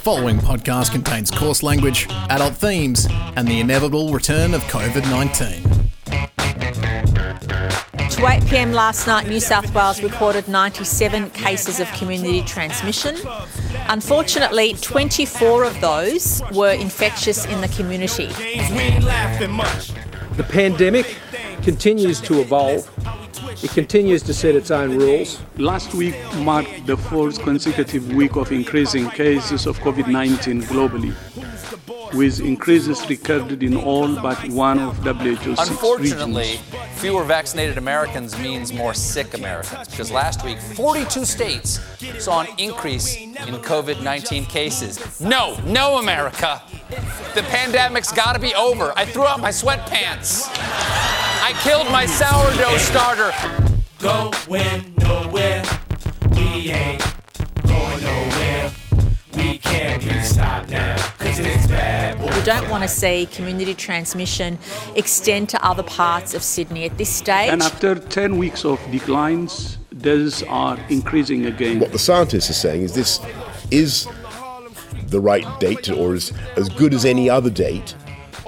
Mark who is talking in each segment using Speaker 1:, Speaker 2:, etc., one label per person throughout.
Speaker 1: following podcast contains coarse language, adult themes, and the inevitable return of COVID 19.
Speaker 2: To 8 pm last night, New South Wales recorded 97 cases of community transmission. Unfortunately, 24 of those were infectious in the community.
Speaker 3: The pandemic continues to evolve. It continues to set its own rules.
Speaker 4: Last week marked the fourth consecutive week of increasing cases of COVID 19 globally, with increases recorded in all but one of WHO's
Speaker 5: Unfortunately,
Speaker 4: regions.
Speaker 5: fewer vaccinated Americans means more sick Americans because last week 42 states saw an increase in COVID 19 cases. No, no, America. The pandemic's got to be over. I threw out my sweatpants. I killed my sourdough starter.
Speaker 6: Going nowhere. We ain't going nowhere. We can't be stopped now. Cause it's bad. boy.
Speaker 2: We don't want to see community transmission extend to other parts of Sydney at this stage.
Speaker 4: And after 10 weeks of declines, those are increasing again.
Speaker 7: What the scientists are saying is this is the right date or is as good as any other date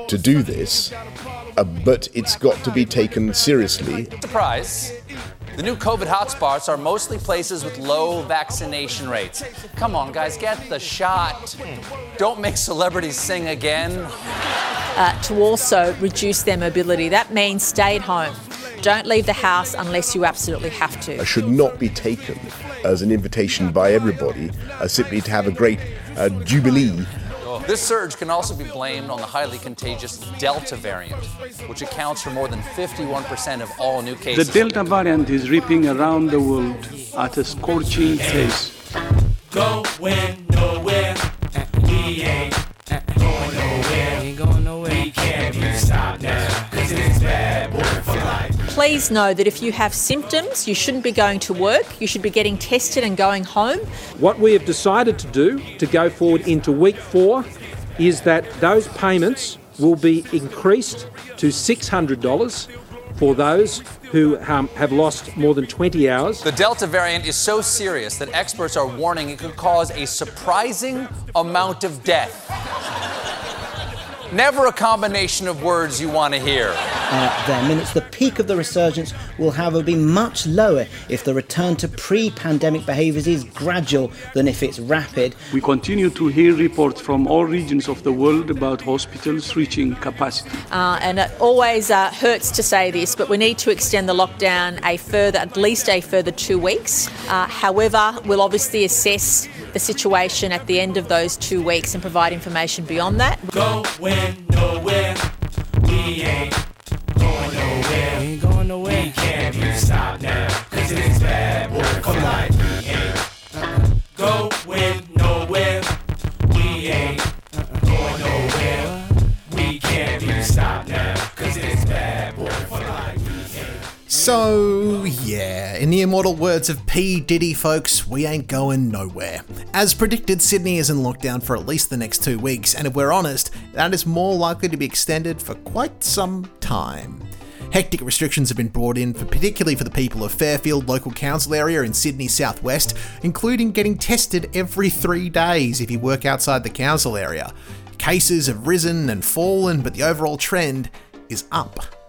Speaker 7: to do this, uh, but it's got to be taken seriously.
Speaker 5: Surprise. The new COVID hotspots are mostly places with low vaccination rates. Come on, guys, get the shot. Don't make celebrities sing again.
Speaker 2: uh, to also reduce their mobility. That means stay at home. Don't leave the house unless you absolutely have to.
Speaker 7: It should not be taken as an invitation by everybody uh, simply to have a great uh, jubilee.
Speaker 5: This surge can also be blamed on the highly contagious Delta variant, which accounts for more than 51% of all new cases. The.
Speaker 4: Delta variant is ripping around the world at a scorching pace.
Speaker 6: Going nowhere. We ain't going nowhere.
Speaker 2: Please know that if you have symptoms, you shouldn't be going to work. You should be getting tested and going home.
Speaker 3: What we have decided to do to go forward into week four is that those payments will be increased to $600 for those who um, have lost more than 20 hours.
Speaker 5: The Delta variant is so serious that experts are warning it could cause a surprising amount of death. Never a combination of words you want to hear.
Speaker 8: uh, them, and it's the peak of the resurgence will, however, be much lower if the return to pre pandemic behaviours is gradual than if it's rapid.
Speaker 4: We continue to hear reports from all regions of the world about hospitals reaching capacity.
Speaker 2: Uh, and it always uh, hurts to say this, but we need to extend the lockdown a further, at least a further two weeks. Uh, however, we'll obviously assess the situation at the end of those two weeks and provide information beyond that.
Speaker 6: Going nowhere. We ain't
Speaker 1: So, yeah, in the immortal words of P. Diddy, folks, we ain't going nowhere. As predicted, Sydney is in lockdown for at least the next two weeks, and if we're honest, that is more likely to be extended for quite some time. Hectic restrictions have been brought in, for, particularly for the people of Fairfield Local Council area in Sydney Southwest, including getting tested every three days if you work outside the council area. Cases have risen and fallen, but the overall trend is up.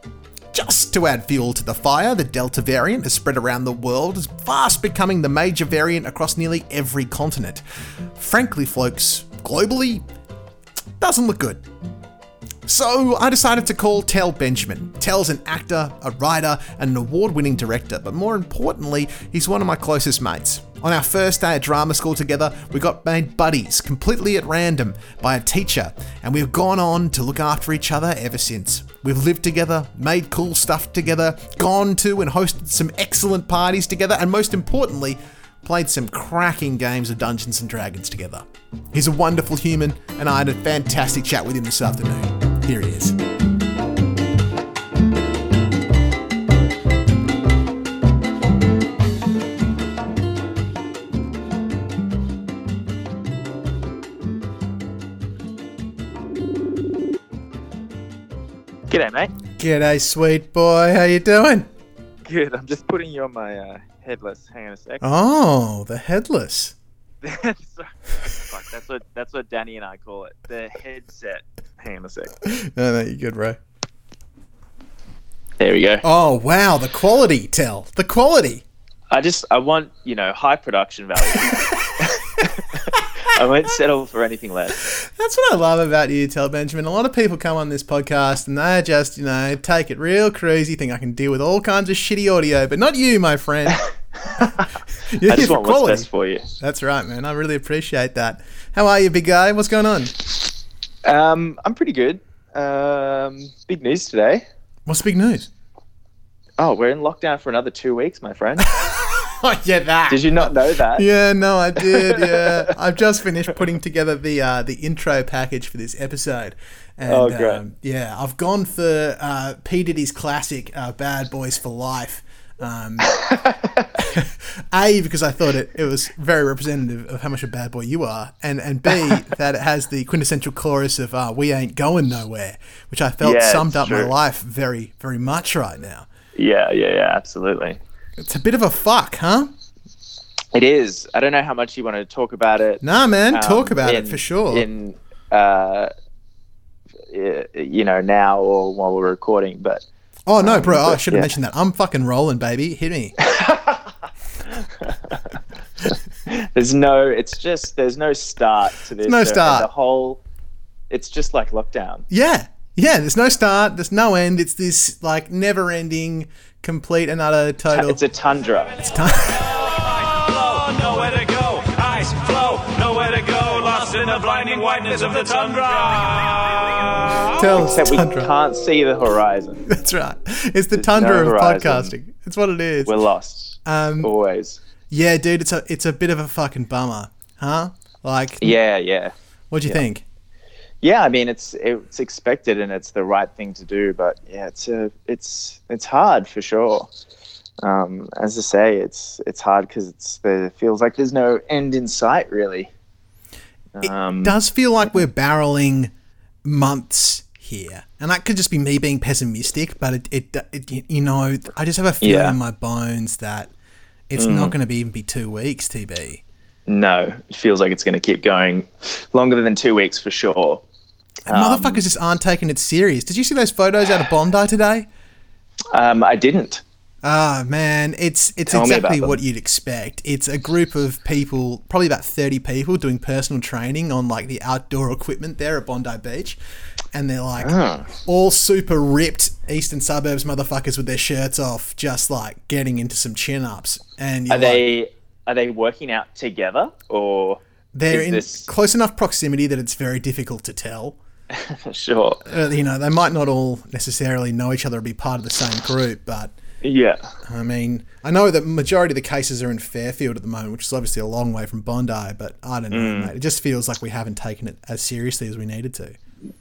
Speaker 1: Just to add fuel to the fire, the Delta variant has spread around the world, is fast becoming the major variant across nearly every continent. Frankly, folks, globally, doesn't look good. So I decided to call Tel Benjamin. Tel's an actor, a writer, and an award winning director, but more importantly, he's one of my closest mates. On our first day at drama school together, we got made buddies completely at random by a teacher, and we've gone on to look after each other ever since. We've lived together, made cool stuff together, gone to and hosted some excellent parties together, and most importantly, played some cracking games of Dungeons and Dragons together. He's a wonderful human, and I had a fantastic chat with him this afternoon. Here he is.
Speaker 9: G'day, mate.
Speaker 1: G'day, sweet boy. How you doing?
Speaker 9: Good. I'm just putting you on my uh, headless. Hang on a sec.
Speaker 1: Oh, the headless.
Speaker 9: Sorry. Fuck. That's what that's what Danny and I call it. The headset. Hang on a sec.
Speaker 1: No, no, you're good, bro.
Speaker 9: There we go.
Speaker 1: Oh wow, the quality, Tel the quality.
Speaker 9: I just I want you know high production value. I won't settle for anything less.
Speaker 1: That's what I love about you, Tel Benjamin. A lot of people come on this podcast and they just, you know, take it real crazy, think I can deal with all kinds of shitty audio, but not you, my friend. You're
Speaker 9: I just want what's best for you.
Speaker 1: That's right, man. I really appreciate that. How are you, big guy? What's going on?
Speaker 9: Um, I'm pretty good. Um, big news today.
Speaker 1: What's the big news?
Speaker 9: Oh, we're in lockdown for another two weeks, my friend.
Speaker 1: Oh, yeah, that.
Speaker 9: Did you not know that?
Speaker 1: Yeah, no, I did. Yeah, I've just finished putting together the uh, the intro package for this episode. And,
Speaker 9: Oh, great.
Speaker 1: Um, yeah, I've gone for uh, P Diddy's classic uh, "Bad Boys for Life." Um, a because I thought it, it was very representative of how much a bad boy you are, and and B that it has the quintessential chorus of uh, "We ain't going nowhere," which I felt
Speaker 9: Yeah,
Speaker 1: summed up my life very very much right now.
Speaker 9: Yeah, yeah, yeah, absolutely.
Speaker 1: It's a bit of a fuck, huh?
Speaker 9: It is. I don't know how much you want to talk about it.
Speaker 1: Nah, man,
Speaker 9: um,
Speaker 1: talk about it for sure.
Speaker 9: In, uh, you know, now or while we're recording, but
Speaker 1: Oh no, bro! I
Speaker 9: but,
Speaker 1: should have
Speaker 9: yeah.
Speaker 1: mentioned that. I'm fucking rolling, baby. Hit me.
Speaker 9: there's no. It's just there's no start to this.
Speaker 1: no start.
Speaker 9: The whole. It's just like lockdown.
Speaker 1: Yeah, yeah. There's no start. There's no end. It's this like never-ending, complete and utter total.
Speaker 9: It's a tundra.
Speaker 6: Flow, nowhere to go. Ice flow, nowhere to go. Lost in the blinding whiteness of the tundra.
Speaker 1: Tel
Speaker 9: Except we
Speaker 1: tundra.
Speaker 9: can't see the horizon.
Speaker 1: That's right. It's the
Speaker 9: There's
Speaker 1: tundra
Speaker 9: no
Speaker 1: of
Speaker 9: horizon.
Speaker 1: podcasting. It's what it is.
Speaker 9: We're lost.
Speaker 1: Um,
Speaker 9: Always.
Speaker 1: yeah, dude. It's a it's a bit of a fucking bummer, huh? Like,
Speaker 9: Yeah, yeah.
Speaker 1: What do you think?
Speaker 9: Yeah, I mean it's it's expected and it's the right thing to do, but yeah, it's a it's it's hard for sure. Um, as I say, it's it's hard because it's there feels like there's no end in sight really. Um,
Speaker 1: It does feel like we're barreling months here, and that could just be me being pessimistic. But it, it, it you know, I just have a feeling
Speaker 9: Yeah.
Speaker 1: in my bones that it's
Speaker 9: Mm.
Speaker 1: not going to be even be two weeks. TB.
Speaker 9: no, it feels like it's going to keep going longer than two weeks for sure.
Speaker 1: And motherfuckers just aren't taking it serious. Did you see those photos out of Bondi today?
Speaker 9: Um, I didn't.
Speaker 1: Ah man, it's it's
Speaker 9: Tel
Speaker 1: exactly what you'd expect. It's a group of people, probably about thirty people, doing personal training on like the outdoor equipment there at Bondi Beach, and they're like
Speaker 9: Ah.
Speaker 1: all super ripped eastern suburbs motherfuckers with their shirts off, just like getting into some chin ups. And
Speaker 9: Are
Speaker 1: like,
Speaker 9: they are they working out together or
Speaker 1: they're in
Speaker 9: this
Speaker 1: close enough proximity that it's very difficult to tell.
Speaker 9: sure?
Speaker 1: Uh, you know, they might not all necessarily know each other or be part of the same group, but
Speaker 9: Yeah.
Speaker 1: I mean, I know that majority of the cases are in Fairfield at the moment, which is obviously a long way from Bondi, but I don't know,
Speaker 9: Mm.
Speaker 1: mate. It just feels like we haven't taken it as seriously as we needed to.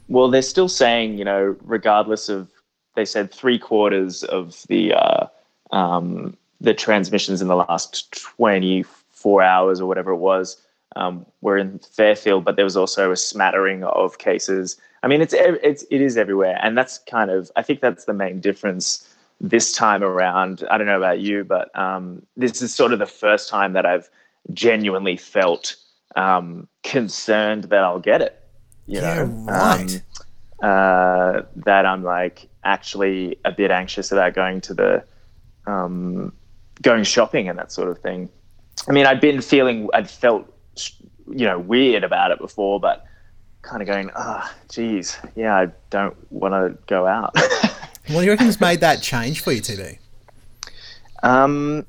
Speaker 9: Well, they're still saying, you know, regardless of, they said three quarters of the uh, um, the transmissions in the last 24 hours or whatever it was um, were in Fairfield, but there was also a smattering of cases. I mean, it's it's it is everywhere, and that's kind of I think that's the main difference this time around. I don't know about you, but um, this is sort of the first time that I've genuinely felt um, concerned that I'll get it. You
Speaker 1: Yeah,
Speaker 9: know,
Speaker 1: right.
Speaker 9: um, uh, that I'm like actually a bit anxious about going to the um, going shopping and that sort of thing. I mean, I'd been feeling, I'd felt, you know, weird about it before, but kind of going, ah, geez, yeah, I don't want to go out.
Speaker 1: What do you reckon's made that change for you, TB?
Speaker 9: Um,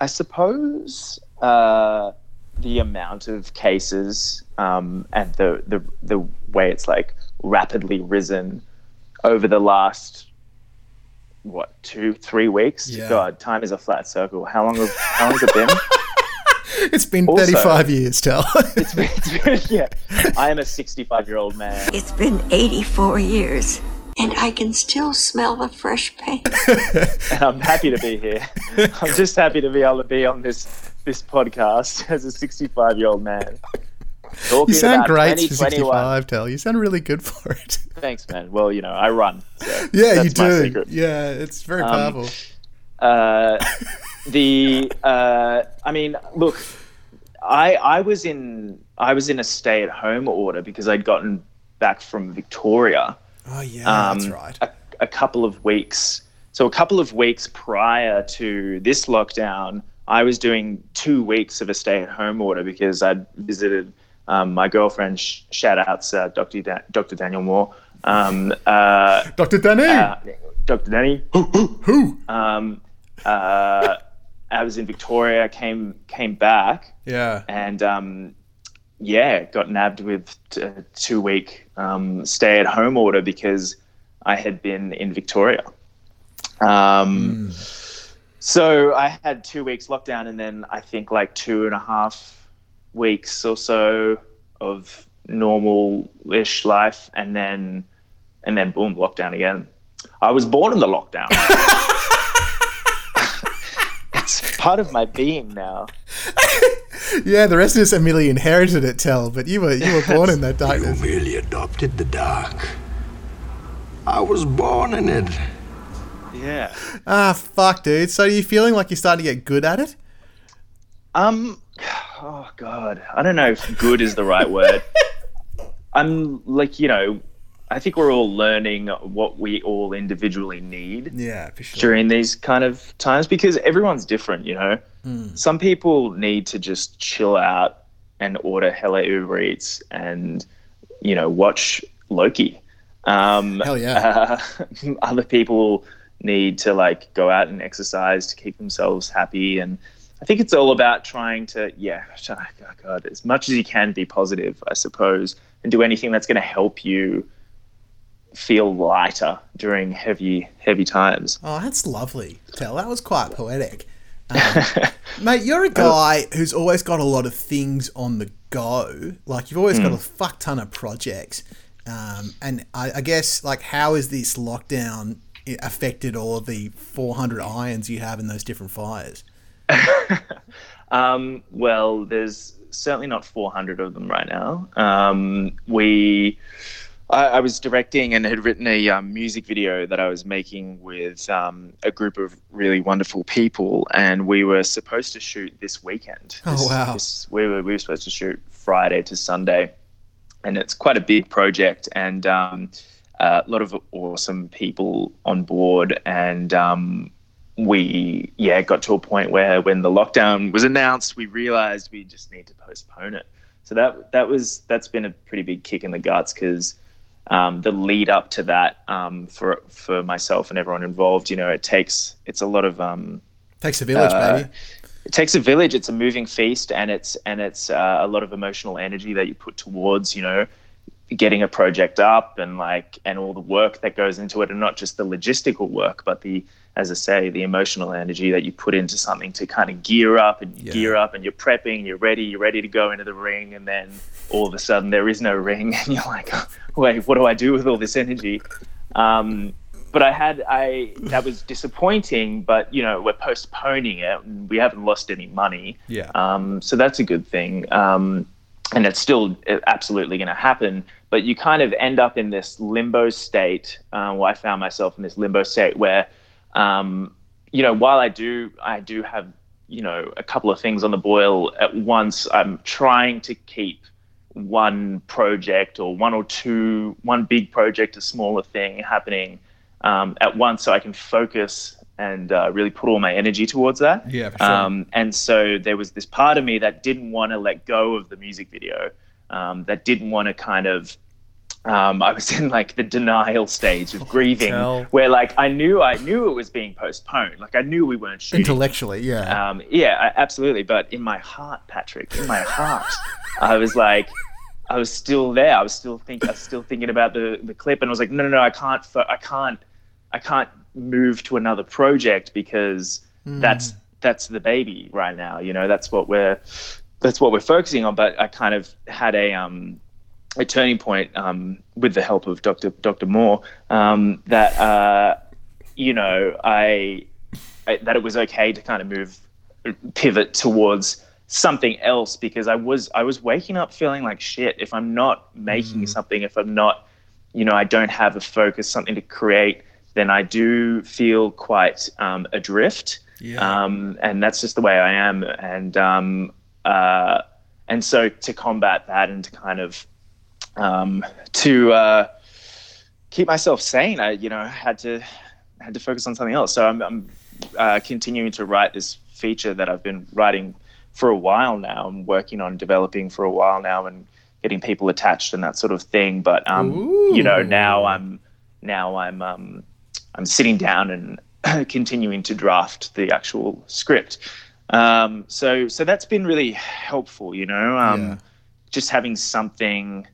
Speaker 9: I suppose uh, the amount of cases um, and the, the the way it's like rapidly risen over the last what two three weeks.
Speaker 1: Yeah.
Speaker 9: God, time is a flat circle. How long? Have, how long has it been?
Speaker 1: It's been
Speaker 9: Also-
Speaker 1: 35 years, Tel.
Speaker 9: it's been, it's been yeah. I am a 65 year old man.
Speaker 10: It's been 84 years, and I can still smell the fresh paint.
Speaker 9: and I'm happy to be here. I'm just happy to be able to be on this this podcast as a 65 year old man. Talking
Speaker 1: you sound great for
Speaker 9: 2021.
Speaker 1: 65, Tel. You sound really good for it.
Speaker 9: Thanks, man. Well, you know, I run. So
Speaker 1: Yeah,
Speaker 9: that's
Speaker 1: you
Speaker 9: my
Speaker 1: do.
Speaker 9: secret.
Speaker 1: Yeah, it's very
Speaker 9: Um,
Speaker 1: powerful.
Speaker 9: Uh, the uh, I mean, look, I I was in I was in a stay at home order because I'd gotten back from Victoria.
Speaker 1: Oh yeah,
Speaker 9: um,
Speaker 1: that's right.
Speaker 9: A, a couple of weeks. So a couple of weeks prior to this lockdown, I was doing two weeks of a stay-at-home order because I'd visited um, my girlfriend. Sh- shout outs, uh, Dr. Da- Dr. Danielle Moore. Um, uh,
Speaker 1: Dr. Danny.
Speaker 9: uh, Dr. Danny.
Speaker 1: Who?
Speaker 9: Um, uh, I was in Victoria. Came came back
Speaker 1: Yeah.
Speaker 9: and um, yeah, got nabbed with a two week um, stay at home order because I had been in Victoria. Um, So I had two weeks lockdown, and then I think like two and a half weeks or so of normal-ish life, and then and then boom, lockdown again. I was born in the lockdown. it's part of my being now.
Speaker 1: Yeah, the rest of us merely inherited it, Tel, but you were you were born in that darkness.
Speaker 11: You merely adopted the dark. I was born in it.
Speaker 9: Yeah.
Speaker 1: Ah, fuck, dude. So are you feeling like you're starting to get good at it?
Speaker 9: Um, oh god, I don't know if good is the right word. I'm like, you know, I think we're all learning what we all individually need
Speaker 1: Yeah, for sure.
Speaker 9: during these kind of times because everyone's different, you know. Some people need to just chill out and order hella Uber Eats and, you know, watch Loki. Um,
Speaker 1: Hell yeah.
Speaker 9: uh, other people need to like go out and exercise to keep themselves happy and i think it's all about trying to yeah oh god as much as you can be positive i suppose and do anything that's going to help you feel lighter during heavy heavy times
Speaker 1: Oh, that's lovely, Tel. That was quite poetic. Um, mate, you're a guy who's always got a lot of things on the go. Like, you've always got a fuck ton of projects. Um, and I, I guess, like, how has this lockdown affected all of the 400 irons you have in those different fires?
Speaker 9: Um, well, there's certainly not 400 of them right now. Um, we, I, I was directing and had written a um, music video that I was making with um, a group of really wonderful people, and we were supposed to shoot this weekend.
Speaker 1: Oh, wow.
Speaker 9: this- we were we were supposed to shoot Friday to Sunday, and it's quite a big project and. Um, a lot of awesome people on board, and um, we yeah got to a point where when the lockdown was announced we realized we just need to postpone it so that that was that's been a pretty big kick in the guts because um, the lead up to that um, for for myself and everyone involved you know it takes it's a lot of um,
Speaker 1: Takes a village,
Speaker 9: Uh,
Speaker 1: baby.
Speaker 9: it takes a village it's a moving feast and it's and it's uh, a lot of emotional energy that you put towards you know getting a project up and like and all the work that goes into it and not just the logistical work but the as i say the emotional energy that you put into something to kind of gear up and you gear up and you're prepping you're ready you're ready to go into the ring and then all of a sudden there is no ring and you're like wait what do i do with all this energy um, but I had I that was disappointing. But you know we're postponing it. and We haven't lost any money.
Speaker 1: Yeah.
Speaker 9: Um, so that's a good thing. Um, and it's still absolutely going to happen. But you kind of end up in this limbo state. Uh, well, I found myself in this limbo state where, um, you know, while I do I do have you know a couple of things on the boil at once, I'm trying to keep one project or one or two, one big project, a smaller thing happening um, at once so I can focus and uh, really put all my energy towards that.
Speaker 1: Yeah, for sure.
Speaker 9: Um, and so there was this part of me that didn't want to let go of the music video, um, that didn't want to kind of. Um, I was in like the denial stage of grieving,
Speaker 1: Tel.
Speaker 9: where like I knew I knew it was being postponed. Like I knew we weren't shooting.
Speaker 1: Intellectually, yeah.
Speaker 9: Um, yeah, I- absolutely. But in my heart, Patrick, in my heart, I was like, I was still there. I was still think, I was still thinking about the the clip, and I was like, no, no, no, I can't, I can't, I can't move to another project because that's that's the baby right now. You know, that's what we're that's what we're focusing on. But I kind of had a um a turning point um, with the help of Dr. Dr. Moore um, that uh, you know I, I that it was okay to kind of move pivot towards something else because I was I was waking up feeling like shit if I'm not making something if I'm not you know I don't have a focus something to create then I do feel quite um, adrift
Speaker 1: Yeah.
Speaker 9: um, and that's just the way I am and um, uh, and so to combat that and to kind of um, to uh, keep myself sane, I you know had to had to focus on something else. So I'm, I'm uh, continuing to write this feature that I've been writing for a while now. I'm working on developing for a while now and getting people attached and that sort of thing. But um, you know, now I'm now I'm um, I'm sitting down and continuing to draft the actual script. Um, so so that's been really helpful. You know, um,
Speaker 1: Yeah.
Speaker 9: just having something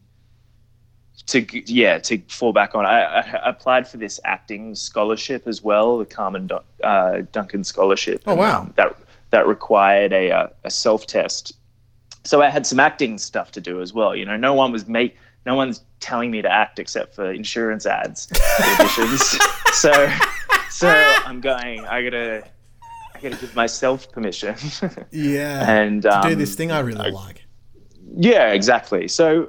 Speaker 9: to yeah to fall back on. I, I applied for this acting scholarship as well, the Carmen Dun- uh, Duncan scholarship.
Speaker 1: Oh, wow.
Speaker 9: um, that that required a uh, a self test. So I had some acting stuff to do as well. You know, no one was make no one's telling me to act except for insurance ads auditions. so so I'm going. I gotta I gotta give myself permission.
Speaker 1: Yeah.
Speaker 9: and
Speaker 1: to
Speaker 9: um,
Speaker 1: do this thing I really like.
Speaker 9: yeah, exactly. So,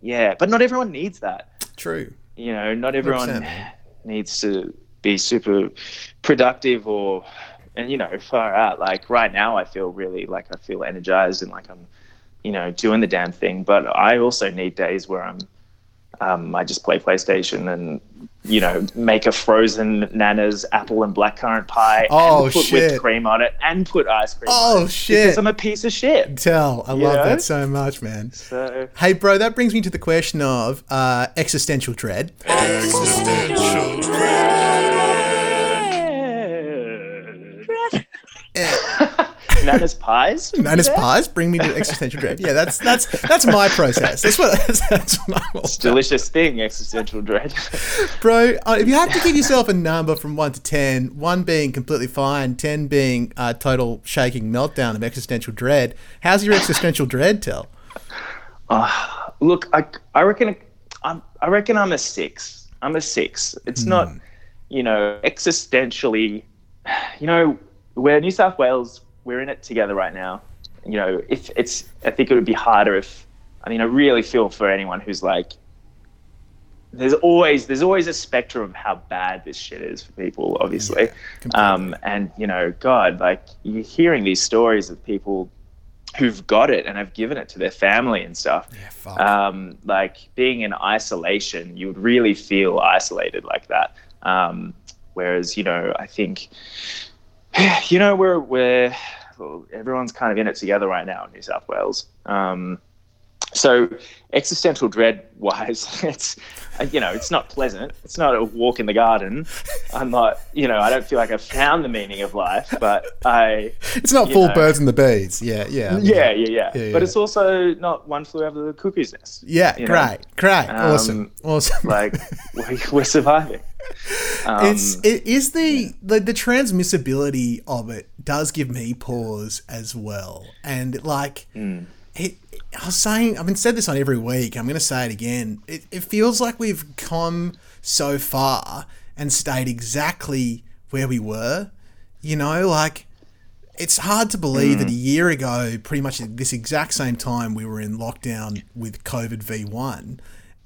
Speaker 9: yeah, but not everyone needs that.
Speaker 1: True.
Speaker 9: You know, not everyone
Speaker 1: 100%,
Speaker 9: needs to be super productive or, and you know, far out. Like right now, I feel really like I feel energized and like I'm, you know, doing the damn thing. But I also need days where I'm, um, I just play PlayStation and, you know, make a frozen Nana's apple and blackcurrant pie
Speaker 1: Oh,
Speaker 9: and put
Speaker 1: shit.
Speaker 9: whipped cream on it and put ice cream.
Speaker 1: Oh
Speaker 9: on it
Speaker 1: shit!
Speaker 9: Because I'm a piece of shit.
Speaker 1: Tel I
Speaker 9: You
Speaker 1: love
Speaker 9: know?
Speaker 1: that so much, man.
Speaker 9: So.
Speaker 1: Hey, bro, that brings me to the question of uh, existential dread. Existential dread. dread.
Speaker 9: Nana's pies.
Speaker 1: Nana's pies bring me to existential dread. Yeah, that's that's that's my process. That's what that's, that's what I'm all about.
Speaker 9: Delicious thing, existential dread.
Speaker 1: Bro, uh, if you had to give yourself a number from one to ten, one being completely fine, ten being uh, total shaking meltdown of existential dread, how's your existential dread? Tel.
Speaker 9: Uh, look, I, I reckon I'm, I reckon I'm a six. I'm a six. It's not, you know, existentially. You know, we're New South Wales. We're in it together right now. You know, if it's, I think it would be harder if. I mean, I really feel for anyone who's like. There's always there's always a spectrum of how bad this shit is for people, obviously. um, and you know, God, like you're hearing these stories of people who've got it and have given it to their family and stuff. Yeah, Um, like being in isolation, you would really feel isolated like that. Um, whereas, you know, I think, you know, we're we're everyone's kind of in it together right now in New South Wales. Um, so existential dread wise it's you know it's not pleasant it's not a walk in the garden i'm not you know i don't feel like i've found the meaning of life but i
Speaker 1: It's not full
Speaker 9: know,
Speaker 1: birds and the bees. Yeah, yeah. Mean,
Speaker 9: yeah, yeah, yeah,
Speaker 1: Yeah,
Speaker 9: But it's also not one flew over the cuckoo's nest.
Speaker 1: Yeah,
Speaker 9: you know?
Speaker 1: great, great,
Speaker 9: Um,
Speaker 1: awesome, awesome.
Speaker 9: Like we- we're surviving. Um,
Speaker 1: it's it is the, the the transmissibility of it does give me pause as well, and like
Speaker 9: Hmm.
Speaker 1: It. I was saying, I've been said this on every week. I'm going to say it again. It, it feels like we've come so far and stayed exactly where we were. You know, like it's hard to believe that a hmm. year ago, pretty much at this exact same time, we were in lockdown with COVID V1, hmm.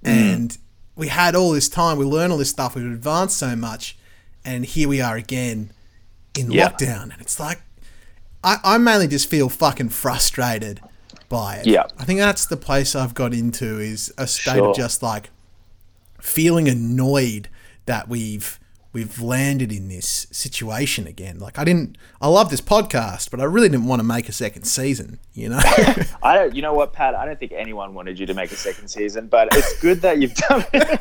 Speaker 1: and we had all this time. We learned all this stuff. We've advanced so much, and here we are again in
Speaker 9: Yeah.
Speaker 1: lockdown. And it's like, I, I mainly just feel fucking frustrated by it.
Speaker 9: Yeah.
Speaker 1: I think that's the place I've got into is a state
Speaker 9: Sure.
Speaker 1: of just like feeling annoyed that we've we've landed in this situation again. Like I didn't I love this podcast, but I really didn't want to make a second season, you know?
Speaker 9: I don't. You know what, Pat? I don't think anyone wanted you to make a second season, but it's good that you've done it.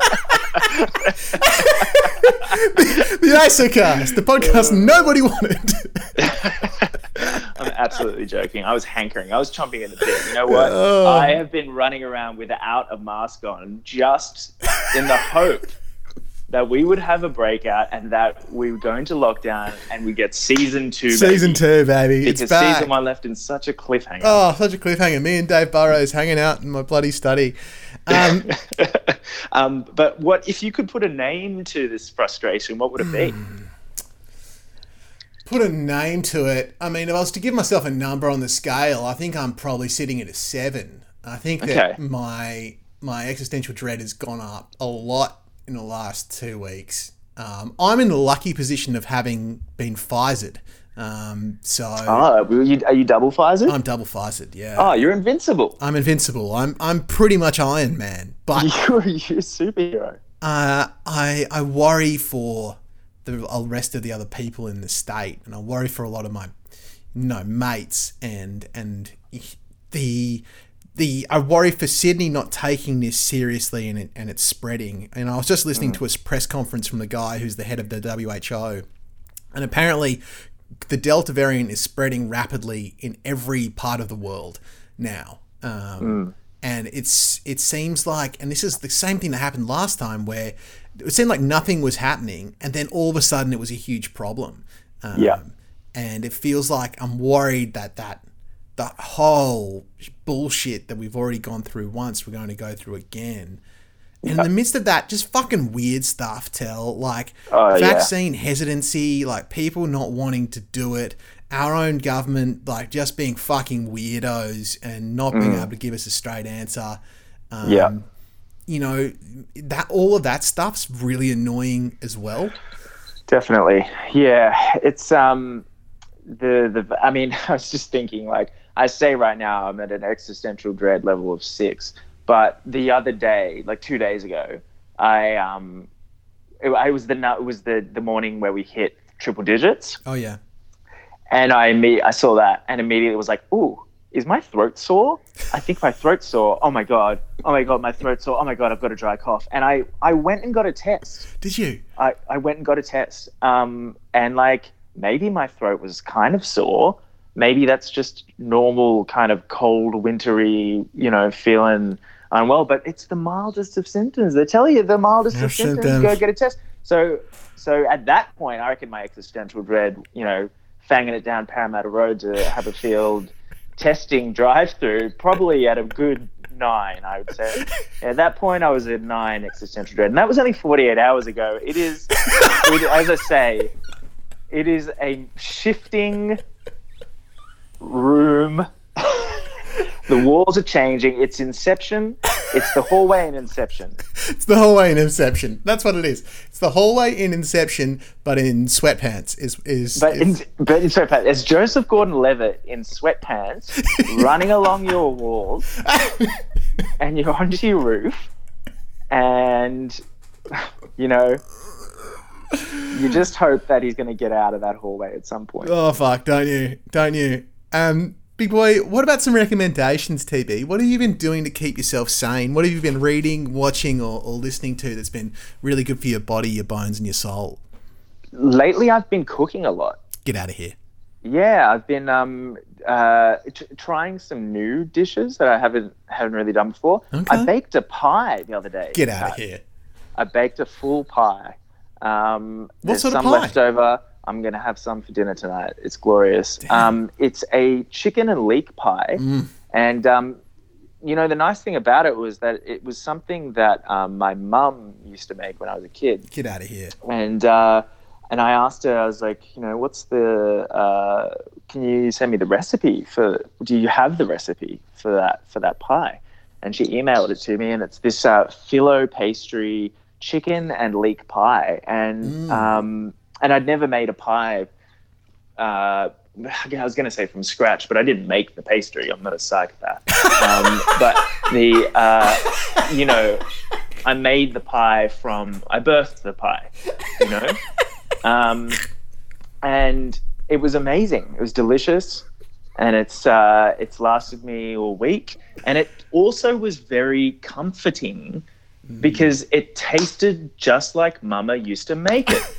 Speaker 1: the ISOcast, the podcast nobody wanted.
Speaker 9: I'm absolutely joking. I was hankering. I was chomping at the bit. You know what?
Speaker 1: Oh.
Speaker 9: I have been running around without a mask on, just in the hope that we would have a breakout and that we would go into lockdown and we get season two.
Speaker 1: Season
Speaker 9: baby.
Speaker 1: two, baby.
Speaker 9: Because
Speaker 1: it's back.
Speaker 9: season one left in such a cliffhanger.
Speaker 1: Oh, such a cliffhanger. Me and Dave Burrows hanging out in my bloody study. Um,
Speaker 9: Um, but what if you could put a name to this frustration? What would it be?
Speaker 1: Put a name to it. I mean, if I was to give myself a number on the scale, I think I'm probably sitting at a seven. I think that
Speaker 9: Okay.
Speaker 1: my my existential dread has gone up a lot in the last two weeks. Um, I'm in the lucky position of having been Pfizered Um, so
Speaker 9: Oh, were you, are you double Pfizer?
Speaker 1: I'm double Pfizered. Yeah.
Speaker 9: oh, you're invincible.
Speaker 1: I'm invincible. I'm I'm pretty much Iron Man, but
Speaker 9: You're, you're a superhero.
Speaker 1: uh, I I worry for the rest of the other people in the state, and I worry for a lot of my, you know, mates and and the the I worry for Sydney not taking this seriously and it, and it's spreading. And I was just listening to a press conference from the guy who's the head of the WHO, and apparently the Delta variant is spreading rapidly in every part of the world now. Um, And it's it seems like, and this is the same thing that happened last time, where it seemed like nothing was happening, and then all of a sudden it was a huge problem. Um,
Speaker 9: Yeah.
Speaker 1: And it feels like I'm worried that that the whole bullshit that we've already gone through once, we're going to go through again. And in the midst of that, just fucking weird stuff, Tel like
Speaker 9: Oh, yeah.
Speaker 1: vaccine hesitancy, like people not wanting to do it, our own government like just being fucking weirdos and not being able to give us a straight answer. Um,
Speaker 9: Mm. Yeah.
Speaker 1: You know, that all of that stuff's really annoying as well.
Speaker 9: Definitely. Yeah. It's um the the I mean, I was just thinking like I say right now I'm at an existential dread level of 6, but the other day, like 2 days ago, I um it, I was the it was the the morning where we hit triple digits
Speaker 1: Oh yeah.
Speaker 9: and I imme- I saw that and immediately was like, "Ooh, is my throat sore? I think my throat's sore. Oh my god. Oh my god, my throat's sore. Oh my god, I've got a dry cough." And I I went and got a test.
Speaker 1: Did you?
Speaker 9: I, I went and got a test. Um, and like maybe my throat was kind of sore. Maybe that's just normal kind of cold, wintry, you know, feeling unwell. But it's the mildest of symptoms. They tell you the mildest of symptoms.
Speaker 1: symptoms.
Speaker 9: Go get a test. So so at that point, I reckon my existential dread, you know, fanging it down Parramatta Road to have testing drive-through, probably at a good nine, I would say. At that point, I was at nine existential dread, and that was only 48 hours ago. It is, it, as I say, it is a shifting room. the walls are changing. It's Inception. It's the hallway in Inception.
Speaker 1: It's the hallway in Inception. That's what it is. It's the hallway in Inception, but in sweatpants. Is is,
Speaker 9: But in,
Speaker 1: is-
Speaker 9: but in sweatpants, it's Joseph Gordon-Levitt in sweatpants, running along your walls, and you're onto your roof, and you know, you just hope that he's going to get out of that hallway at some point.
Speaker 1: oh fuck! Don't you? Don't you? Um, big boy. What about some recommendations, TB? What have you been doing to keep yourself sane? What have you been reading, watching, or, or listening to that's been really good for your body, your bones, and your soul?
Speaker 9: Lately, I've been cooking a lot.
Speaker 1: Get out of here.
Speaker 9: Yeah, I've been um, uh, t- trying some new dishes that I haven't haven't really done before.
Speaker 1: Okay.
Speaker 9: I baked a pie the other day.
Speaker 1: Get out of here.
Speaker 9: I baked a full pie. Um,
Speaker 1: What sort of
Speaker 9: some
Speaker 1: pie?
Speaker 9: left I'm gonna have some for dinner tonight. It's glorious. Um, it's a chicken and leek pie,
Speaker 1: Mm.
Speaker 9: and um, you know the nice thing about it was that it was something that um, my mum used to make when I was a kid,
Speaker 1: Get out of here.
Speaker 9: and uh, and I asked her, I was like, you know, what's the? Uh, can you send me the recipe for? Do you have the recipe for that for that pie? And she emailed it to me, and it's this uh, phyllo pastry chicken and leek pie, and um, and I'd never made a pie. Uh, I was going to say from scratch, but I didn't make the pastry. I'm not a psychopath. Um, but the, uh, you know, I made the pie from, I birthed the pie, you know? Um, and it was amazing. It was delicious. And it's, uh, it's lasted me all week. And it also was very comforting because it tasted just like Mama used to make it.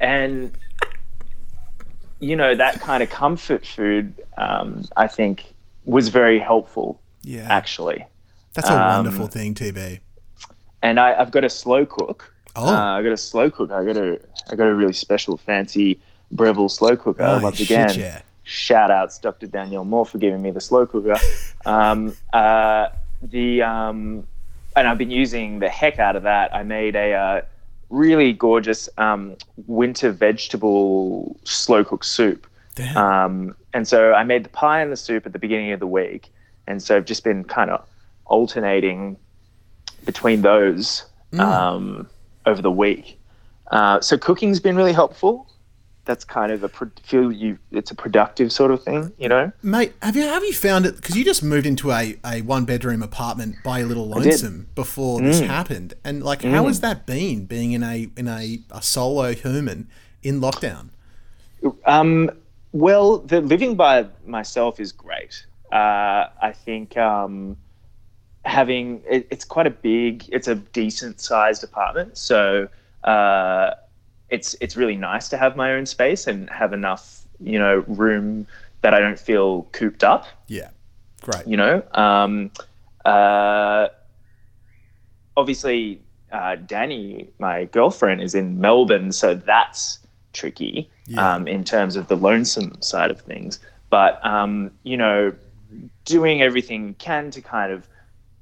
Speaker 9: And you know that kind of comfort food um, i think was very helpful
Speaker 1: Yeah.
Speaker 9: actually
Speaker 1: That's a
Speaker 9: Um,
Speaker 1: wonderful thing, TB.
Speaker 9: and I, i've got a slow cook
Speaker 1: Oh.
Speaker 9: uh, i got a slow cook i got a i got a really special fancy breville slow cooker
Speaker 1: Oh,
Speaker 9: once
Speaker 1: shit,
Speaker 9: again
Speaker 1: yeah.
Speaker 9: shout outs dr danielle moore for giving me the slow cooker um, uh, the um, and i've been using the heck out of that i made a uh, really gorgeous um, winter vegetable slow cook soup um, and so I made the pie and the soup at the beginning of the week. And so I've just been kind of alternating between those um, over the week. Uh, so cooking's been really helpful. That's kind of a pro- feel you it's a productive sort of thing, you know.
Speaker 1: Mate, have you have you found it? Because you just moved into a, a one bedroom apartment by a little lonesome before this
Speaker 9: Mm.
Speaker 1: happened, and like, how has that been being in a in a, a solo human in lockdown?
Speaker 9: Um, well, the living by myself is great. Uh, I think um, having it, it's quite a big, it's a decent sized apartment, so uh, it's it's really nice to have my own space and have enough, you know, room that I don't feel cooped up.
Speaker 1: Yeah, great.
Speaker 9: You know, um, uh, obviously, uh, Danny, my girlfriend, is in Melbourne, so that's tricky
Speaker 1: Yeah.
Speaker 9: um, in terms of the lonesome side of things. But um, you know, doing everything you can to kind of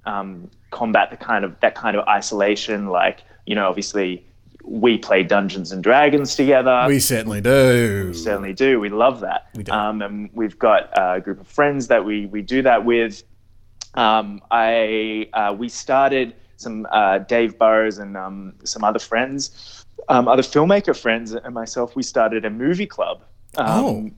Speaker 9: um, combat the kind of that kind of isolation, like you know, obviously. We play Dungeons and Dragons together.
Speaker 1: we certainly do.
Speaker 9: We certainly do. We love that.
Speaker 1: We do.
Speaker 9: Um, and we've got a group of friends that we we do that with. Um, I uh, we started some uh, Dave Burrows and um, some other friends, um, other filmmaker friends, and myself. We started a movie club. Um,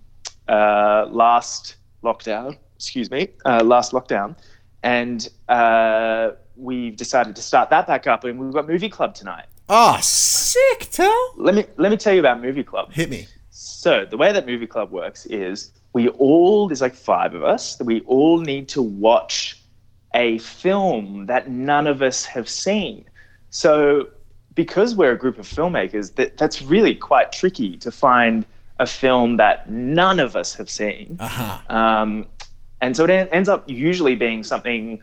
Speaker 9: uh, last lockdown. Excuse me. Uh, last lockdown, and uh, we've decided to start that back up, and we've got movie club tonight.
Speaker 1: Oh, sick, Tel.
Speaker 9: Let me let me tell you about movie club.
Speaker 1: Hit me.
Speaker 9: So the way that movie club works is we all there's like five of us that we all need to watch a film that none of us have seen. So because we're a group of filmmakers, that that's really quite tricky to find a film that none of us have seen.
Speaker 1: Uh-huh.
Speaker 9: Um, and so it en- ends up usually being something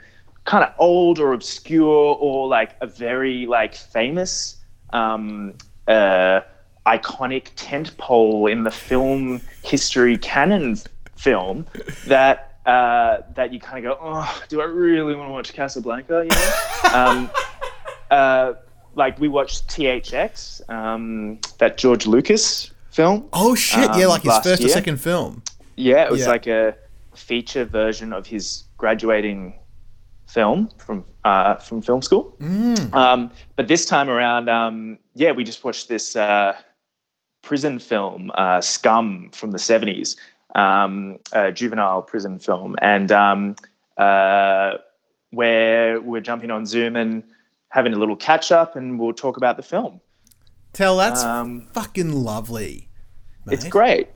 Speaker 9: kind of old or obscure or like a very like famous um, uh, iconic tentpole in the film history canon film that uh, that you kind of go, oh, do I really want to watch Casablanca? You know? um, uh, like we watched THX, um, that George Lucas film.
Speaker 1: Oh shit! yeah,
Speaker 9: um,
Speaker 1: like his first or second film.
Speaker 9: Yeah, it was
Speaker 1: Yeah.
Speaker 9: like a feature version of his graduating film from uh, from film school.
Speaker 1: Mm.
Speaker 9: Um, but this time around, um, yeah, we just watched this uh, prison film, uh, Scum, from the seventies, um, a juvenile prison film, and um, uh, where we're jumping on Zoom and having a little catch up, and we'll talk about the film.
Speaker 1: Tel that's
Speaker 9: Um,
Speaker 1: fucking lovely.
Speaker 9: It's
Speaker 1: mate.
Speaker 9: great.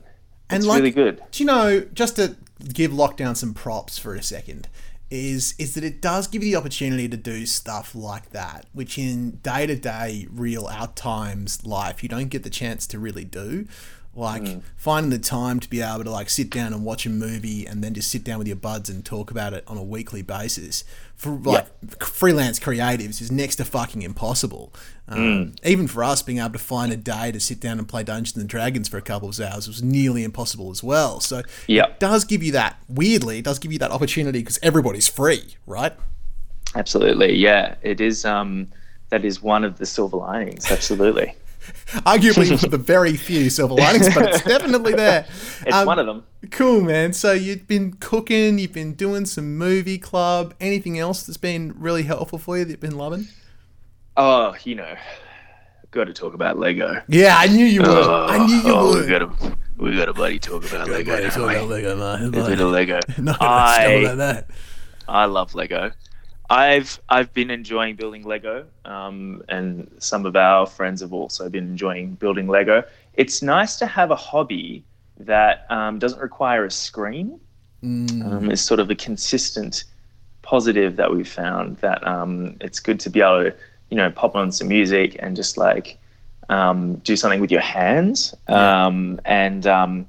Speaker 1: And
Speaker 9: it's
Speaker 1: like,
Speaker 9: really good.
Speaker 1: Do you know, just to give lockdown some props for a second, is is that it does give you the opportunity to do stuff like that, which in day to day, real out times life, you don't get the chance to really do. Like
Speaker 9: Hmm.
Speaker 1: finding the time to be able to like sit down and watch a movie and then just sit down with your buds and talk about it on a weekly basis for like freelance creatives is next to fucking impossible. Um, Even for us, being able to find a day to sit down and play Dungeons and Dragons for a couple of hours was nearly impossible as well. So
Speaker 9: Yep.
Speaker 1: it does give you that weirdly, it does give you that opportunity because everybody's free, right?
Speaker 9: Absolutely, yeah. It is. Um, that is one of the silver linings. Absolutely,
Speaker 1: Arguably the very few silver linings, but it's definitely there.
Speaker 9: it's
Speaker 1: Um,
Speaker 9: one of them.
Speaker 1: Cool, man. So you've been cooking, you've been doing some movie club. Anything else that's been really helpful for you that you've been loving?
Speaker 9: Oh, you know, got to talk about Lego.
Speaker 1: Yeah, I knew you would. I knew you
Speaker 9: oh,
Speaker 1: would.
Speaker 9: we got to, we got to bloody talk about Lego.
Speaker 1: Buddy,
Speaker 9: don't
Speaker 1: talk about Lego, man.
Speaker 9: A of Lego.
Speaker 1: No,
Speaker 9: I-
Speaker 1: that.
Speaker 9: I love Lego. I've I've been enjoying building Lego, um, and some of our friends have also been enjoying building Lego. It's nice to have a hobby that um, doesn't require a screen. Um, is sort of a consistent positive that we've found. That um, it's good to be able to, you know, pop on some music and just like um, do something with your hands um, and um,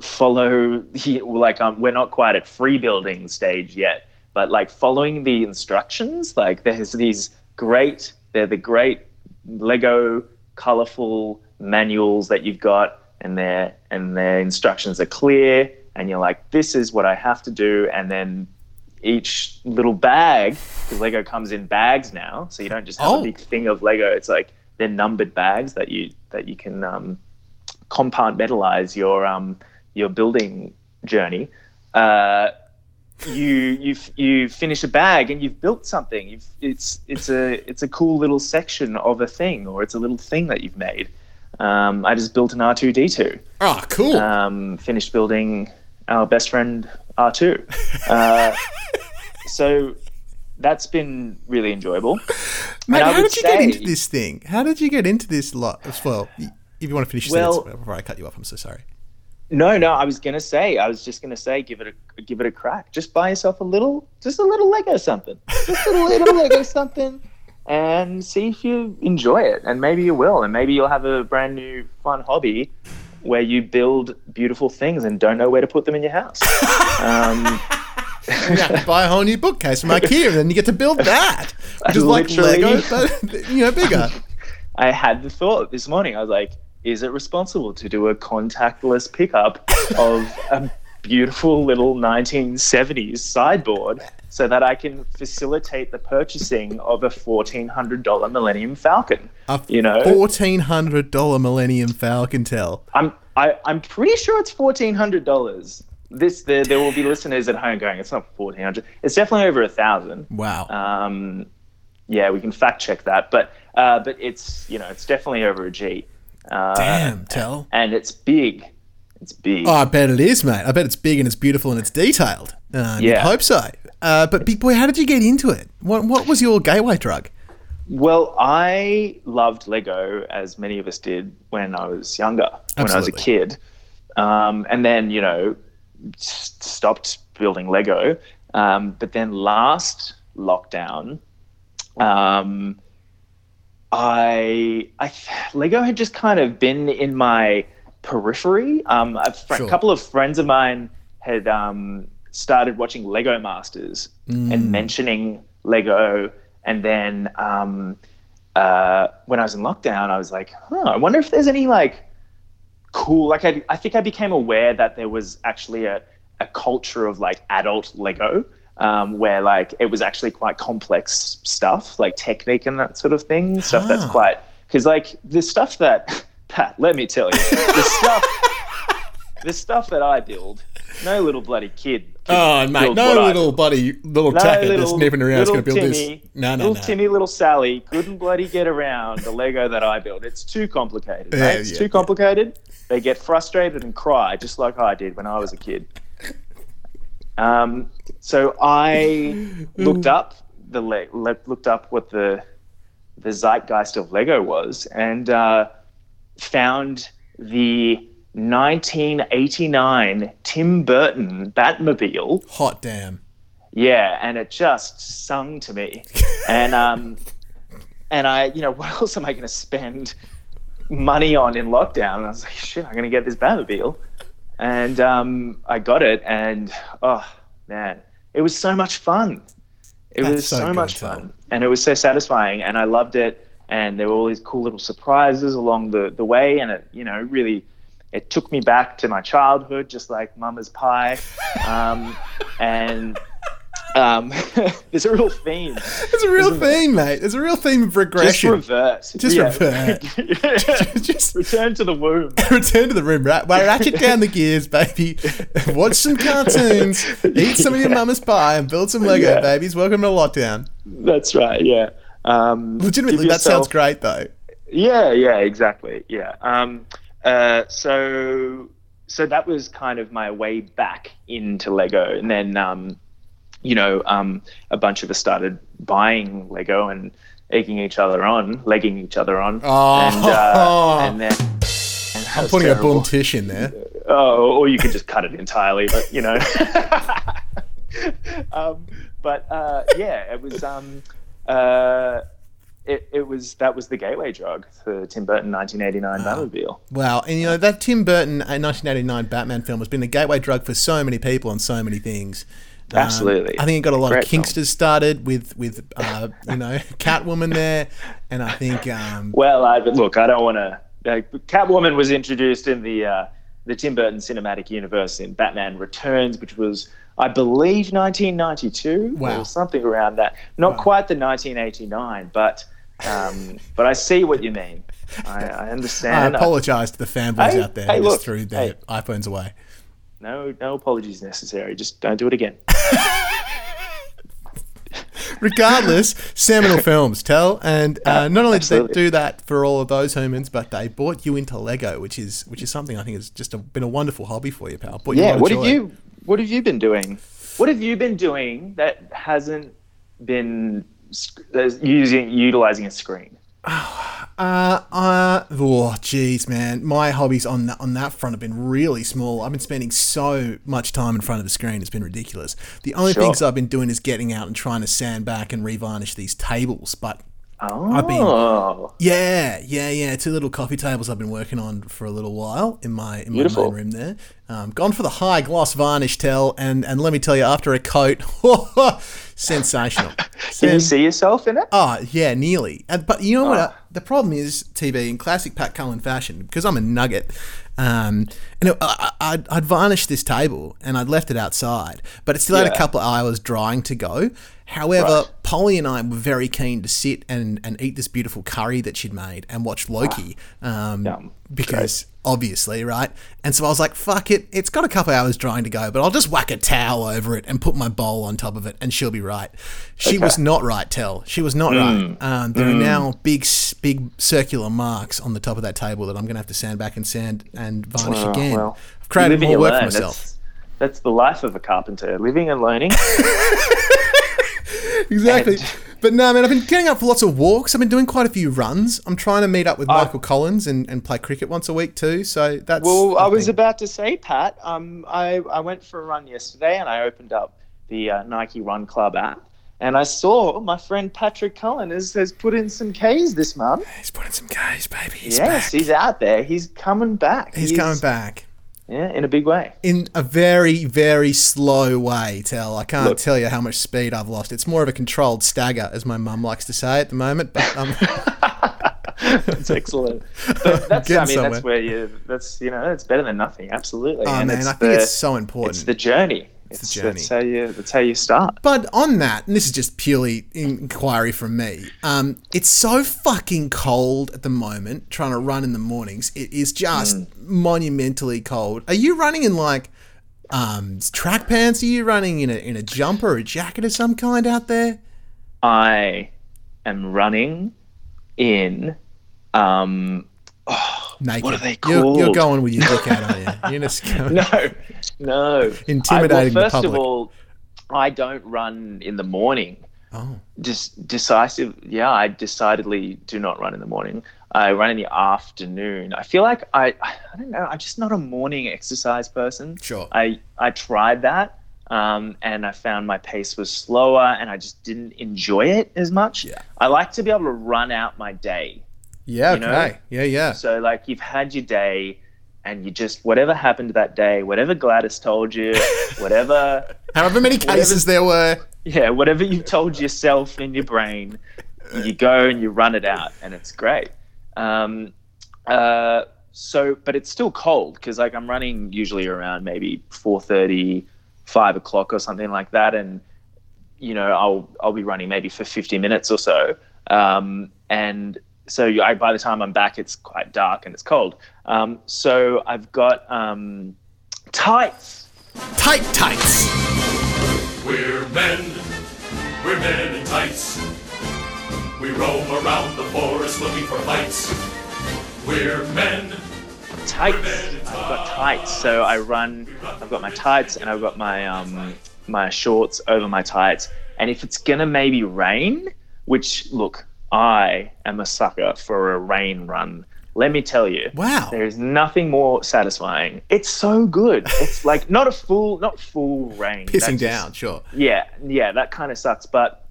Speaker 9: follow like um, we're not quite at free building stage yet but like following the instructions like there's these great they're the great lego colorful manuals that you've got and their and their instructions are clear and you're like this is what i have to do and then each little bag because lego comes in bags now so you don't just have
Speaker 1: Oh.
Speaker 9: a big thing of lego it's like they're numbered bags that you that you can um, compartmentalize your um your building journey uh you you you finish a bag and you've built something you've it's it's a it's a cool little section of a thing or it's a little thing that you've made um, I just built an R2D2.
Speaker 1: Oh, cool.
Speaker 9: Um, finished building our best friend R2. Uh, so that's been really enjoyable.
Speaker 1: Mate, how did you get into this thing? How did you get into this lot as well? If you want to finish your
Speaker 9: Well-
Speaker 1: sentence before I cut you off, I'm so sorry.
Speaker 9: No, no, I was gonna say, I was just gonna say, give it a give it a crack. Just buy yourself a little, just a little Lego something, just a little Lego something, and see if you enjoy it. And maybe you will, and maybe you'll have a brand new fun hobby where you build beautiful things and don't know where to put them in your house. Um,
Speaker 1: Yeah, buy a whole new bookcase from IKEA, and then you get to build that, just like. Lego, but you know, bigger.
Speaker 9: I had the thought this morning. I was like, is it responsible to do a contactless pickup of a beautiful little 1970s sideboard so that I can facilitate the purchasing of a $1,400 Millennium Falcon?
Speaker 1: A
Speaker 9: You know?
Speaker 1: fourteen hundred dollar Millennium Falcon Tel.
Speaker 9: I'm I, I'm pretty sure it's fourteen hundred dollars. This there there will be listeners at home going, it's not fourteen hundred. It's definitely over a thousand.
Speaker 1: Wow.
Speaker 9: Um, yeah, we can fact check that, but uh, but it's you know it's definitely over a G. Uh,
Speaker 1: Damn, Tel.
Speaker 9: and it's big. It's big.
Speaker 1: Oh, I bet it is, mate. I bet it's big and it's beautiful and it's detailed. Uh, yeah.
Speaker 9: Yeah.
Speaker 1: hope so. Uh, but big boy, how did you get into it? What What was your gateway drug?
Speaker 9: Well, I loved Lego as many of us did when I was younger, when I was a kid. Um, and then, you know, stopped building Lego. Um, but then last lockdown, um, I, I, Lego had just kind of been in my periphery. Um, a fr-
Speaker 1: Sure.
Speaker 9: couple of friends of mine had um, started watching Lego Masters and mentioning Lego. And then um, uh, when I was in lockdown, I was like, huh, I wonder if there's any like cool, like I, I think I became aware that there was actually a, a culture of like adult Lego. Um, where like it was actually quite complex stuff, like Technic and that sort of thing, stuff that's
Speaker 1: Ah.
Speaker 9: quite because like the stuff that Pat, let me tell you, the stuff, the stuff that I build, no little bloody kid.
Speaker 1: Oh, mate, no little buddy, little
Speaker 9: No
Speaker 1: tacker that's
Speaker 9: little-
Speaker 1: sniffing around is going to build
Speaker 9: Timmy,
Speaker 1: this. No, no,
Speaker 9: little
Speaker 1: no.
Speaker 9: Timmy, little Sally couldn't bloody get around the Lego that I built. It's too complicated.
Speaker 1: Yeah,
Speaker 9: it's
Speaker 1: yeah,
Speaker 9: too
Speaker 1: yeah.
Speaker 9: complicated. They get frustrated and cry, just like I did when I was a kid. Um, so I looked up the le- le- looked up what the the zeitgeist of Lego was, and uh, found the 1989 Tim Burton Batmobile.
Speaker 1: Hot damn.
Speaker 9: Yeah, and it just sung to me. and um and I, you know, what else am I gonna spend money on in lockdown? And I was like, shit, I'm gonna get this Batmobile. And um I got it and oh man, it was so much fun. It
Speaker 1: That's
Speaker 9: was
Speaker 1: so
Speaker 9: so, much fun. And it was so satisfying and I loved it. And there were all these cool little surprises along the, the way and it, you know, really it took me back to my childhood, just like Mama's Pie. Um, and um, there's a real theme.
Speaker 1: It's a real theme, mate. It's a real theme of regression.
Speaker 9: Just reverse.
Speaker 1: Just
Speaker 9: Yeah.
Speaker 1: revert. Just
Speaker 9: Return to the womb.
Speaker 1: return to the room, right? Well, ratchet down the gears, baby. Watch some cartoons, eat some of your mama's pie, and build some Lego,
Speaker 9: Yeah.
Speaker 1: babies. Welcome to lockdown.
Speaker 9: That's right. Yeah. Um,
Speaker 1: Legitimately,
Speaker 9: give
Speaker 1: that sounds great, though.
Speaker 9: Yeah, yeah, exactly. Yeah. Um, uh, so, so that was kind of my way back into Lego, and then, um, you know, um, a bunch of us started buying Lego and egging each other on, legging each other on,
Speaker 1: Oh.
Speaker 9: and, uh, and then. And
Speaker 1: I'm putting a
Speaker 9: terrible.
Speaker 1: boom tish in there.
Speaker 9: Oh, or you could just cut it entirely, but you know. um, but uh, yeah, it was. Um, uh, it, it was that was the gateway drug for Tim Burton 1989 Batmobile.
Speaker 1: Wow, and you know that Tim Burton uh, 1989 Batman film has been the gateway drug for so many people on so many things. Um,
Speaker 9: Absolutely.
Speaker 1: I think it got a lot
Speaker 9: Great
Speaker 1: of
Speaker 9: film.
Speaker 1: Kingsters started with with uh, you know Catwoman there, and I think um,
Speaker 9: Well, I, look, I don't want to. Uh, Catwoman was introduced in the uh, the Tim Burton cinematic universe in Batman Returns, which was, I believe, 1992
Speaker 1: Wow.
Speaker 9: or something around that. Not quite the 1989, but um, but I see what you mean. I, I
Speaker 1: I apologise to the fanboys
Speaker 9: Hey,
Speaker 1: out there
Speaker 9: hey,
Speaker 1: who just threw their
Speaker 9: hey.
Speaker 1: iPhones away.
Speaker 9: No, no apologies necessary. Just don't do it again.
Speaker 1: Regardless, seminal films Tel, and uh, not only did they do that for all of those humans, but they brought you into Lego, which is which is something I think has just a, been a wonderful hobby for you, pal. Brought you a lot
Speaker 9: yeah.
Speaker 1: of
Speaker 9: What have
Speaker 1: joy.
Speaker 9: you What have you been doing? What have you been doing that hasn't been sc- that's using utilizing a screen?
Speaker 1: Uh, uh, oh, jeez, man. My hobbies on that, on that front have been really small. I've been spending so much time in front of the screen. It's been ridiculous. The only
Speaker 9: Sure.
Speaker 1: things I've been doing is getting out and trying to sand back and revarnish these tables. But
Speaker 9: Oh,
Speaker 1: I've been, yeah, yeah, yeah. Two little coffee tables I've been working on for a little while in my in my main room there. Um, gone for the high gloss varnish Tel, and and let me tell you, after a coat, sensational.
Speaker 9: Can you see yourself in it?
Speaker 1: Oh, yeah, nearly. And, but you know what?
Speaker 9: Oh.
Speaker 1: uh, the problem is, TB, in classic Pat Cullen fashion, because I'm a nugget, um, you know, I, I'd, I'd varnished this table and I'd left it outside, but it still had a couple of hours drying to go. However,
Speaker 9: Right.
Speaker 1: Polly and I were very keen to sit and, and eat this beautiful curry that she'd made and watch Loki. Um, because obviously, right? And so I was like, fuck it, it's got a couple hours drying to go, but I'll just whack a towel over it and put my bowl on top of it and she'll be right. She was not right, Tel. She was not right. Um, there are now big, big circular marks on the top of that table that I'm going to have to sand back and sand and varnish
Speaker 9: Oh,
Speaker 1: again.
Speaker 9: well,
Speaker 1: I've created more work for myself.
Speaker 9: That's, that's the life of a carpenter: living and learning.
Speaker 1: Exactly.
Speaker 9: And-
Speaker 1: But no, man, I've been getting out for lots of walks. I've been doing quite a few runs. I'm trying to meet up with Michael Collins and, and play cricket once a week too. So that's.
Speaker 9: Well, I was about to say, Pat. Um, I I went for a run yesterday, and I opened up the uh, Nike Run Club app, and I saw my friend Patrick Cullen has, has put in some K's this month.
Speaker 1: He's putting some K's, baby. He's
Speaker 9: yes,
Speaker 1: back.
Speaker 9: he's out there. He's coming back.
Speaker 1: He's coming back.
Speaker 9: Yeah, in a big way.
Speaker 1: in a very, very slow way, Tel. I can't
Speaker 9: Look.
Speaker 1: tell you how much speed I've lost. It's more of a controlled stagger, as my mum likes to say at the moment. But um,
Speaker 9: That's excellent. But that's I mean
Speaker 1: somewhere.
Speaker 9: that's where you that's you know it's better than nothing. Absolutely.
Speaker 1: oh
Speaker 9: And
Speaker 1: man, I think it's so important.
Speaker 9: It's the journey.
Speaker 1: It's
Speaker 9: It's
Speaker 1: the journey.
Speaker 9: That's how you that's how you start.
Speaker 1: But on that, and this is just purely inquiry from me, um, it's so fucking cold at the moment trying to run in the mornings. It is just
Speaker 9: Mm.
Speaker 1: monumentally cold. Are you running in like um, track pants? Are you running in a, in a jumper or a jacket of some kind out there?
Speaker 9: I am running in um
Speaker 1: Naked.
Speaker 9: What are they
Speaker 1: You're, you're going with your dick out, are you? You're just going,
Speaker 9: no, no.
Speaker 1: Intimidating
Speaker 9: I, well, first of all, I don't run in the morning.
Speaker 1: Oh.
Speaker 9: Just decisive. Yeah, I decidedly do not run in the morning. I run in the afternoon. I feel like I, I don't know. I'm just not a morning exercise person.
Speaker 1: Sure.
Speaker 9: I I tried that, um, and I found my pace was slower, and I just didn't enjoy it as much.
Speaker 1: Yeah.
Speaker 9: I like to be able to run out my day.
Speaker 1: Yeah,
Speaker 9: You know?
Speaker 1: okay. Yeah, yeah.
Speaker 9: So like you've had your day and you just whatever happened that day, whatever Gladys told you, whatever
Speaker 1: However many cases there were.
Speaker 9: yeah, whatever you told yourself in your brain, you go and you run it out and it's great. Um, uh, so but it's still cold because like I'm running usually around maybe 4:30, 5 o'clock or something like that and you know I'll I'll be running maybe for 50 minutes or so. Um, and so you- I, by the time I'm back, it's quite dark and it's cold. Um, so I've got um, tights.
Speaker 1: Tight tights.
Speaker 6: We're men, we're men in tights. We roam around the forest looking for fights. We're men.
Speaker 9: tights. I've got tights. So I run. I've got my tights and I've got my um my shorts over my tights. And if it's gonna maybe rain, which look, I am a sucker for a rain run. Let me tell you.
Speaker 1: Wow.
Speaker 9: There is nothing more satisfying. It's so good. It's like not a full, not full rain.
Speaker 1: Pissing down, sure.
Speaker 9: yeah, yeah, that kind of sucks. But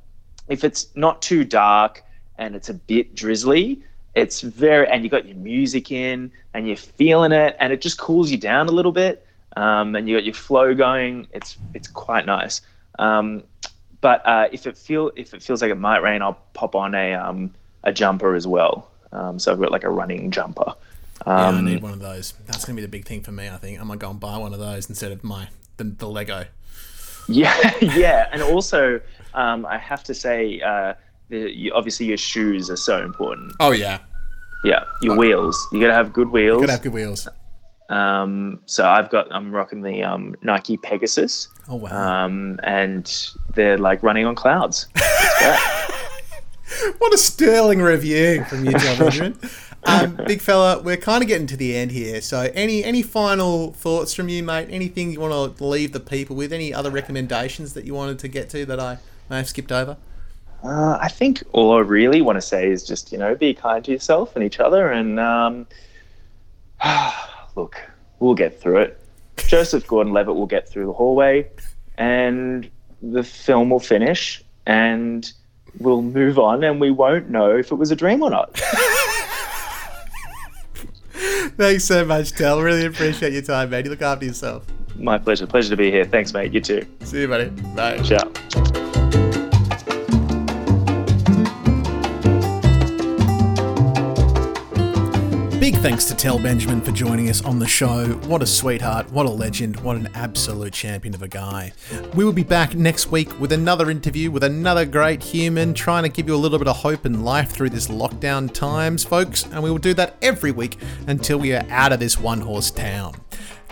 Speaker 9: if it's not too dark and it's a bit drizzly, it's very, and you got your music in and you're feeling it, and it just cools you down a little bit. Um, and you got your flow going. It's it's quite nice. Um, but uh, if it feel if it feels like it might rain, I'll pop on a um, a jumper as well. Um, so I've got like a running jumper.
Speaker 1: Yeah, I
Speaker 9: Um,
Speaker 1: need one of those. That's gonna be the big thing for me. I think I'm gonna go and buy one of those instead of my the, the Lego.
Speaker 9: Yeah, yeah, and also um, I have to say, uh, the, you, obviously your shoes are so important.
Speaker 1: Oh yeah,
Speaker 9: Yeah, your wheels. You gotta have good wheels.
Speaker 1: You gotta have good wheels.
Speaker 9: Um, so I've got I'm rocking the um, Nike Pegasus,
Speaker 1: Oh wow.
Speaker 9: um, and they're like running on clouds.
Speaker 1: What a sterling review from you, John Benjamin. Um, big fella, we're kind of getting to the end here. So, any any final thoughts from you, mate? Anything you want to leave the people with? Any other recommendations that you wanted to get to that I may have skipped over?
Speaker 9: Uh, I think all I really want to say is just you know be kind to yourself and each other, and um, look, we'll get through it. Joseph Gordon-Levitt will get through the hallway, and the film will finish, and we'll move on, and we won't know if it was a dream or not.
Speaker 1: Thanks so much, Tel. Really appreciate your time, mate. You look after yourself.
Speaker 9: My pleasure. Pleasure to be here. Thanks, mate. You too.
Speaker 1: See you, buddy. Bye.
Speaker 9: Ciao.
Speaker 1: Thanks to Tel Benjamin for joining us on the show. What a sweetheart, what a legend, what an absolute champion of a guy. We will be back next week with another interview with another great human, trying to give you a little bit of hope and life through this lockdown times, folks, and we will do that every week until we are out of this one horse town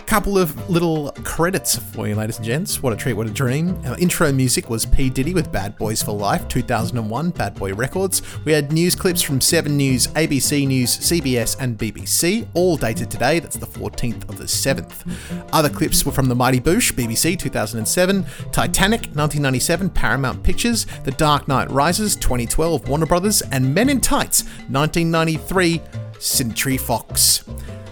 Speaker 1: couple of little credits for you, ladies and gents. What a treat, what a dream. Our intro music was P. Diddy with Bad Boys for Life, 2001, Bad Boy Records. We had news clips from 7 News, ABC News, CBS, and BBC, all dated today. That's the 14th of the 7th. Other clips were from The Mighty Boosh, BBC, 2007, Titanic, 1997, Paramount Pictures, The Dark Knight Rises, 2012, Warner Brothers, and Men in Tights, 1993, Century Fox.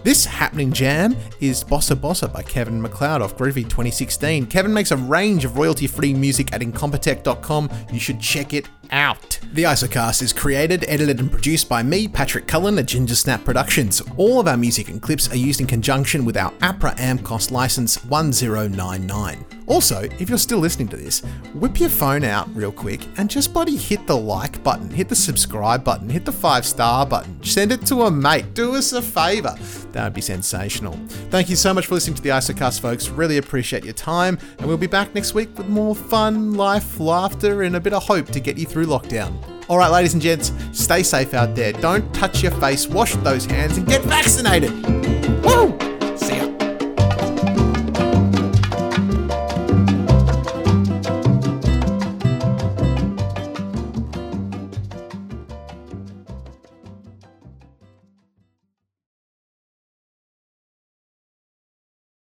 Speaker 1: This happening jam is Bossa Bossa by Kevin MacLeod off Groovy 2016. Kevin makes a range of royalty free music at Incompetech.com. You should check it out. The Isocast is created, edited, and produced by me, Patrick Cullen at Ginger Snap Productions. All of our music and clips are used in conjunction with our APRA AMCOS license 1099. Also, if you're still listening to this, whip your phone out real quick and just bloody hit the like button, hit the subscribe button, hit the five star button, send it to a mate, do us a favour. That would be sensational. Thank you so much for listening to the Isocast, folks. Really appreciate your time, and we'll be back next week with more fun, life, laughter, and a bit of hope to get you through lockdown. All right, ladies and gents, stay safe out there. Don't touch your face, wash those hands, and get vaccinated. Woo!